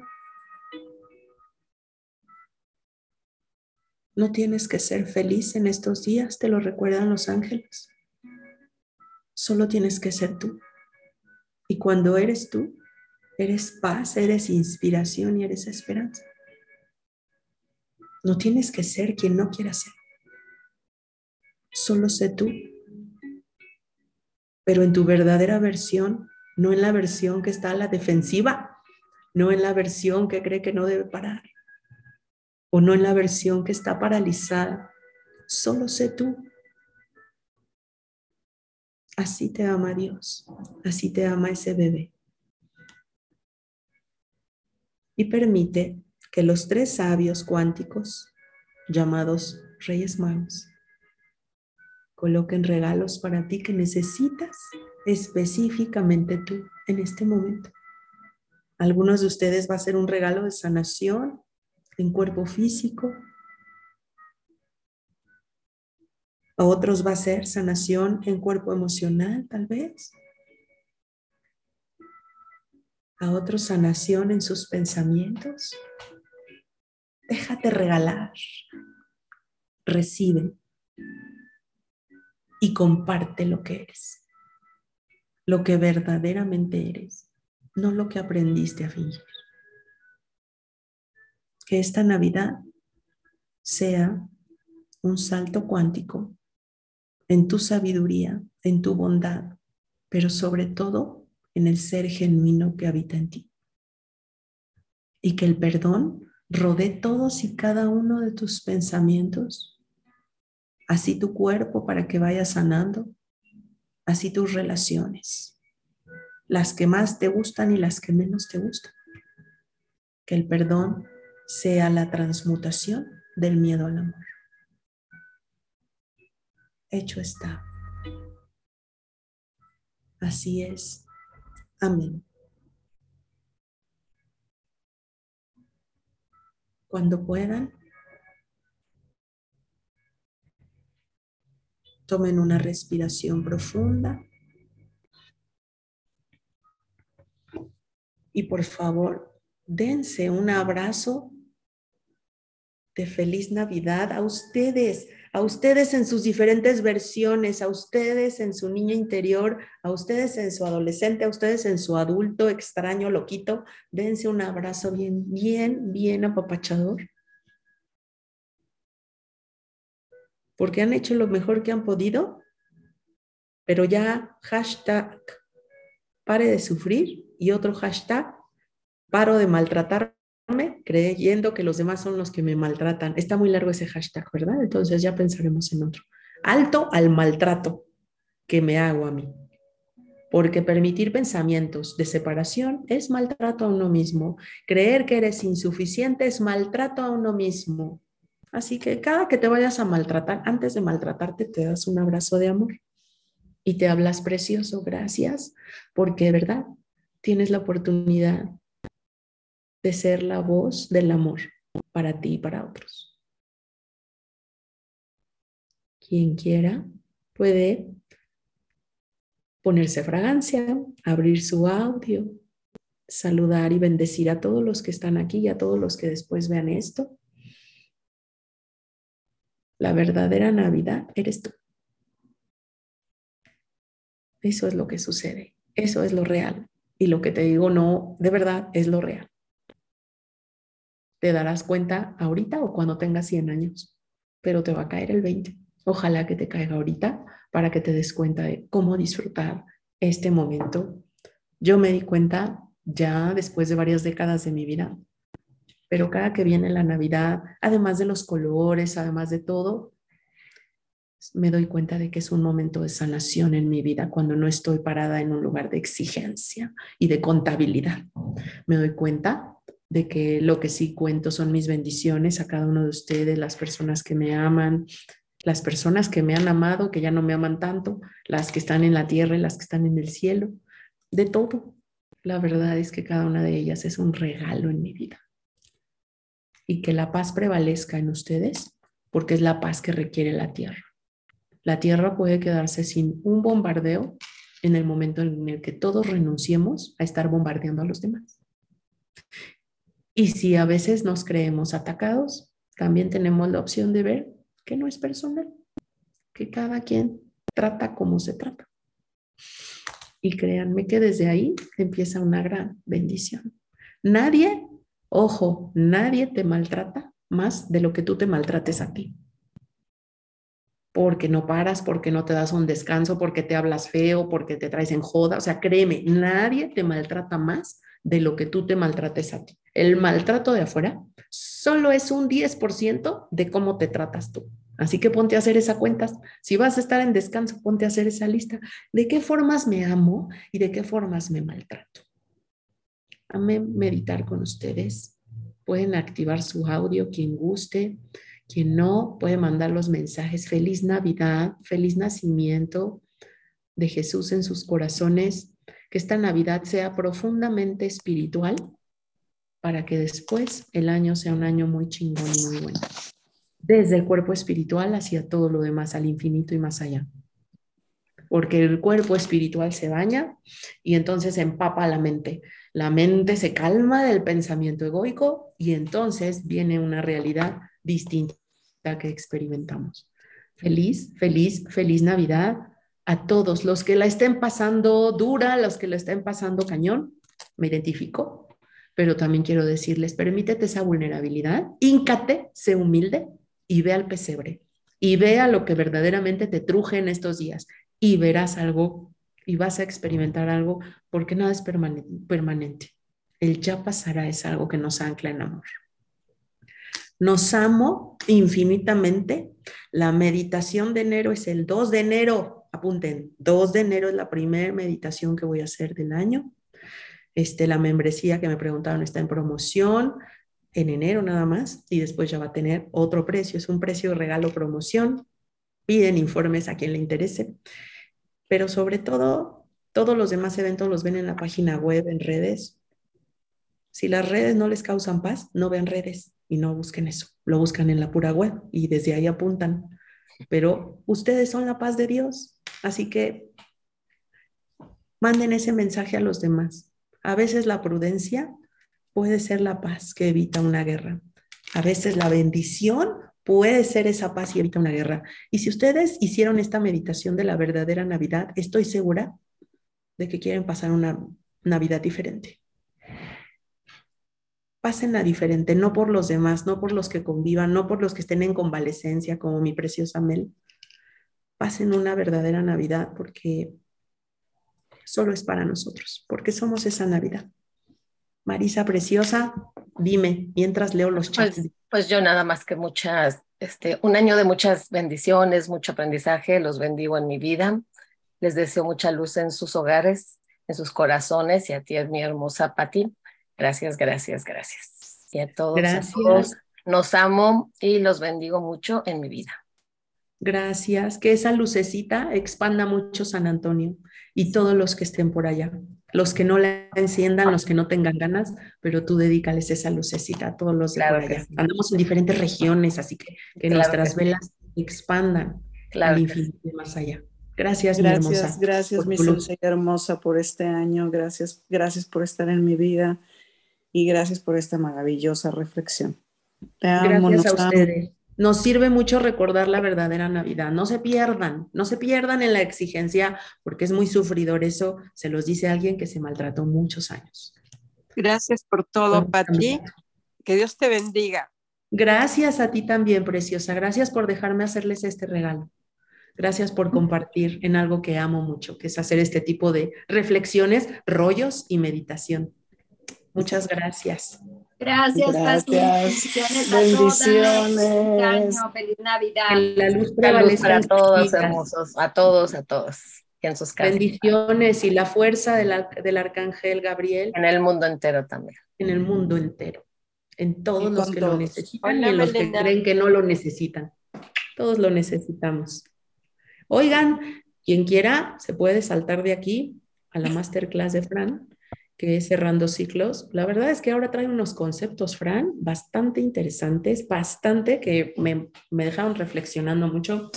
A: No tienes que ser feliz en estos días, te lo recuerdan los ángeles. Solo tienes que ser tú. Y cuando eres tú, Eres paz, eres inspiración y eres esperanza. No tienes que ser quien no quieras ser. Solo sé tú. Pero en tu verdadera versión, no en la versión que está a la defensiva, no en la versión que cree que no debe parar, o no en la versión que está paralizada. Solo sé tú. Así te ama Dios, así te ama ese bebé y permite que los tres sabios cuánticos, llamados Reyes Magos, coloquen regalos para ti que necesitas específicamente tú en este momento. algunos de ustedes va a ser un regalo de sanación en cuerpo físico. A otros va a ser sanación en cuerpo emocional, tal vez. A otros sanación en sus pensamientos. Déjate regalar, recibe. Y comparte lo que eres, lo que verdaderamente eres, no lo que aprendiste a fingir. Que esta Navidad sea un salto cuántico en tu sabiduría, en tu bondad, pero sobre todo en el ser genuino que habita en ti. Y que el perdón rodee todos y cada uno de tus pensamientos, así tu cuerpo para que vaya sanando, así tus relaciones, las que más te gustan y las que menos te gustan. Que el perdón sea la transmutación del miedo al amor. Hecho está. Así es. Amén. Cuando puedan, tomen una respiración profunda. Y por favor, dense un abrazo de feliz Navidad a ustedes, a ustedes en sus diferentes versiones, a ustedes en su niño interior, a ustedes en su adolescente, a ustedes en su adulto extraño, loquito. Dense un abrazo bien, bien, bien apapachador. Porque han hecho lo mejor que han podido, pero ya hashtag pare de sufrir y otro hashtag paro de maltratar creyendo que los demás son los que me maltratan. Está muy largo ese hashtag, ¿verdad? Entonces ya pensaremos en otro. Alto al maltrato que me hago a mí. Porque permitir pensamientos de separación es maltrato a uno mismo. Creer que eres insuficiente es maltrato a uno mismo. Así que cada que te vayas a maltratar, antes de maltratarte, te das un abrazo de amor y te hablas precioso. Gracias, porque, ¿verdad? Tienes la oportunidad de ser la voz del amor para ti y para otros. Quien quiera puede ponerse fragancia, abrir su audio, saludar y bendecir a todos los que están aquí y a todos los que después vean esto. La verdadera Navidad eres tú. Eso es lo que sucede. Eso es lo real. Y lo que te digo no, de verdad, es lo real te darás cuenta ahorita o cuando tengas 100 años, pero te va a caer el 20. Ojalá que te caiga ahorita para que te des cuenta de cómo disfrutar este momento. Yo me di cuenta ya después de varias décadas de mi vida, pero cada que viene la Navidad, además de los colores, además de todo, me doy cuenta de que es un momento de sanación en mi vida cuando no estoy parada en un lugar de exigencia y de contabilidad. Me doy cuenta de que lo que sí cuento son mis bendiciones a cada uno de ustedes, las personas que me aman, las personas que me han amado, que ya no me aman tanto, las que están en la tierra y las que están en el cielo, de todo. La verdad es que cada una de ellas es un regalo en mi vida. Y que la paz prevalezca en ustedes, porque es la paz que requiere la tierra. La tierra puede quedarse sin un bombardeo en el momento en el que todos renunciemos a estar bombardeando a los demás. Y si a veces nos creemos atacados, también tenemos la opción de ver que no es personal, que cada quien trata como se trata. Y créanme que desde ahí empieza una gran bendición. Nadie, ojo, nadie te maltrata más de lo que tú te maltrates a ti. Porque no paras, porque no te das un descanso, porque te hablas feo, porque te traes en joda. O sea, créeme, nadie te maltrata más de lo que tú te maltrates a ti. El maltrato de afuera solo es un 10% de cómo te tratas tú. Así que ponte a hacer esa cuenta. Si vas a estar en descanso, ponte a hacer esa lista. ¿De qué formas me amo y de qué formas me maltrato? Amén meditar con ustedes. Pueden activar su audio quien guste. Quien no, puede mandar los mensajes. Feliz Navidad, feliz nacimiento de Jesús en sus corazones que esta Navidad sea profundamente espiritual para que después el año sea un año muy chingón y muy bueno. Desde el cuerpo espiritual hacia todo lo demás, al infinito y más allá. Porque el cuerpo espiritual se baña y entonces empapa la mente. La mente se calma del pensamiento egoico y entonces viene una realidad distinta que experimentamos. Feliz, feliz, feliz Navidad a todos, los que la estén pasando dura, los que la estén pasando cañón, me identifico, pero también quiero decirles, permítete esa vulnerabilidad, íncate, sé humilde y ve al pesebre y vea lo que verdaderamente te truje en estos días y verás algo y vas a experimentar algo porque nada es permanente. El ya pasará es algo que nos ancla en amor. Nos amo infinitamente. La meditación de enero es el 2 de enero apunten, 2 de enero es la primera meditación que voy a hacer del año. Este, la membresía que me preguntaron está en promoción. en enero nada más y después ya va a tener otro precio. Es un precio regalo promoción. Piden informes a quien le interese. Pero sobre todo, todos los demás eventos los ven en la página web, en redes. Si las redes no les causan paz, no ven redes y no busquen eso. Lo buscan en la pura web y desde ahí apuntan. Pero ustedes son la paz de Dios. Así que manden ese mensaje a los demás. A veces la prudencia puede ser la paz que evita una guerra. A veces la bendición puede ser esa paz y evita una guerra. Y si ustedes hicieron esta meditación de la verdadera Navidad, estoy segura de que quieren pasar una Navidad diferente. Pásenla diferente, no por los demás, no por los que convivan, no por los que estén en convalecencia, como mi preciosa Mel. Pasen una verdadera Navidad porque solo es para nosotros, porque somos esa Navidad. Marisa Preciosa, dime, mientras leo los chats.
B: Pues, pues, yo nada más que muchas, este, un año de muchas bendiciones, mucho aprendizaje, los bendigo en mi vida. Les deseo mucha luz en sus hogares, en sus corazones y a ti es mi hermosa Pati. Gracias, gracias, gracias. Y a todos, gracias. a todos, nos amo y los bendigo mucho en mi vida.
A: Gracias. Que esa lucecita expanda mucho San Antonio y todos los que estén por allá. Los que no la enciendan, los que no tengan ganas, pero tú dedícales esa lucecita a todos los de por allá. Andamos en diferentes regiones, así que que nuestras velas expandan claro al infinito y más allá. Gracias,
C: gracias,
A: mi hermosa.
C: Gracias, mi Dulce hermosa, por este año. Gracias, gracias por estar en mi vida y gracias por esta maravillosa reflexión.
A: Te amo, gracias a ustedes. Nos sirve mucho recordar la verdadera Navidad. No se pierdan, no se pierdan en la exigencia porque es muy sufridor. Eso se los dice alguien que se maltrató muchos años.
D: Gracias por todo, Pati. Que Dios te bendiga.
A: Gracias a ti también, preciosa. Gracias por dejarme hacerles este regalo. Gracias por compartir en algo que amo mucho, que es hacer este tipo de reflexiones, rollos y meditación. Muchas gracias.
E: Gracias,
C: Gracias. Bendiciones.
E: Feliz Navidad.
B: La luz, para todos, hermosos. A todos, a todos. En sus casas.
A: Bendiciones y la fuerza del arcángel Gabriel.
B: En el mundo entero también.
A: En el mundo entero. En todos los que lo necesitan y en los que creen que no lo necesitan. Todos lo necesitamos. Oigan, quien quiera se puede saltar de aquí a la masterclass de Fran que es Cerrando Ciclos. La verdad es que ahora trae unos conceptos, Fran, bastante interesantes, bastante que me, me dejaron reflexionando mucho.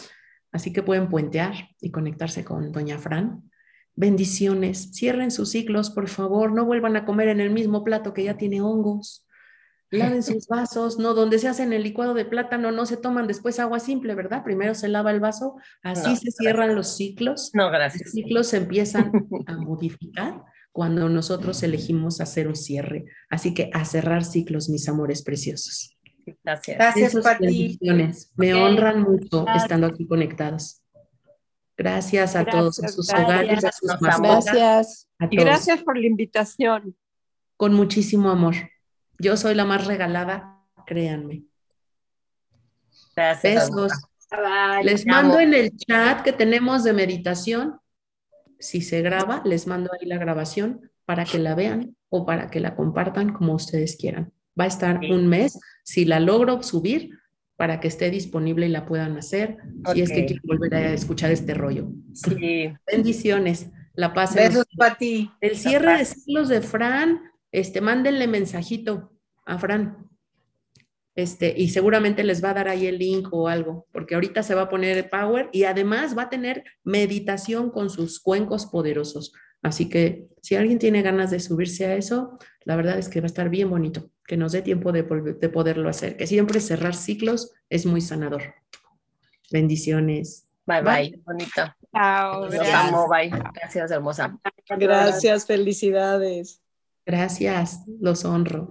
A: Así que pueden puentear y conectarse con Doña Fran. Bendiciones. Cierren sus ciclos, por favor. No vuelvan a comer en el mismo plato que ya tiene hongos. Laven sus vasos, no, donde se hacen el licuado de plátano, no se toman después agua simple, ¿verdad? Primero se lava el vaso, así se cierran los ciclos.
B: No, gracias.
A: Los ciclos se empiezan a modificar cuando nosotros elegimos hacer un cierre. Así que a cerrar ciclos, mis amores preciosos.
B: Gracias.
A: Gracias, Pati. Me honran mucho estando aquí conectados. Gracias a todos, a sus hogares, a sus
D: mascotas. Gracias. y gracias por la invitación.
A: Con muchísimo amor. Yo soy la más regalada, créanme.
B: Gracias.
A: Besos. Les mando en el chat que tenemos de meditación si se graba, les mando ahí la grabación para que la vean o para que la compartan como ustedes quieran. Va a estar un mes, si la logro subir, para que esté disponible y la puedan hacer, si es que quieren volver a escuchar este rollo.
B: Sí.
A: Bendiciones, la paz.
B: Besos para ti.
A: El cierre de ciclos de Fran, este, mándenle mensajito a Fran. Este, y seguramente les va a dar ahí el link o algo, porque ahorita se va a poner el Power y además va a tener meditación con sus cuencos poderosos. Así que si alguien tiene ganas de subirse a eso, la verdad es que va a estar bien bonito, que nos dé tiempo de, de poderlo hacer, que siempre cerrar ciclos es muy sanador. Bendiciones.
B: Bye, bye. Bonito.
D: Chao.
B: Bye. Gracias, hermosa.
C: Gracias, felicidades.
A: Gracias, los honro.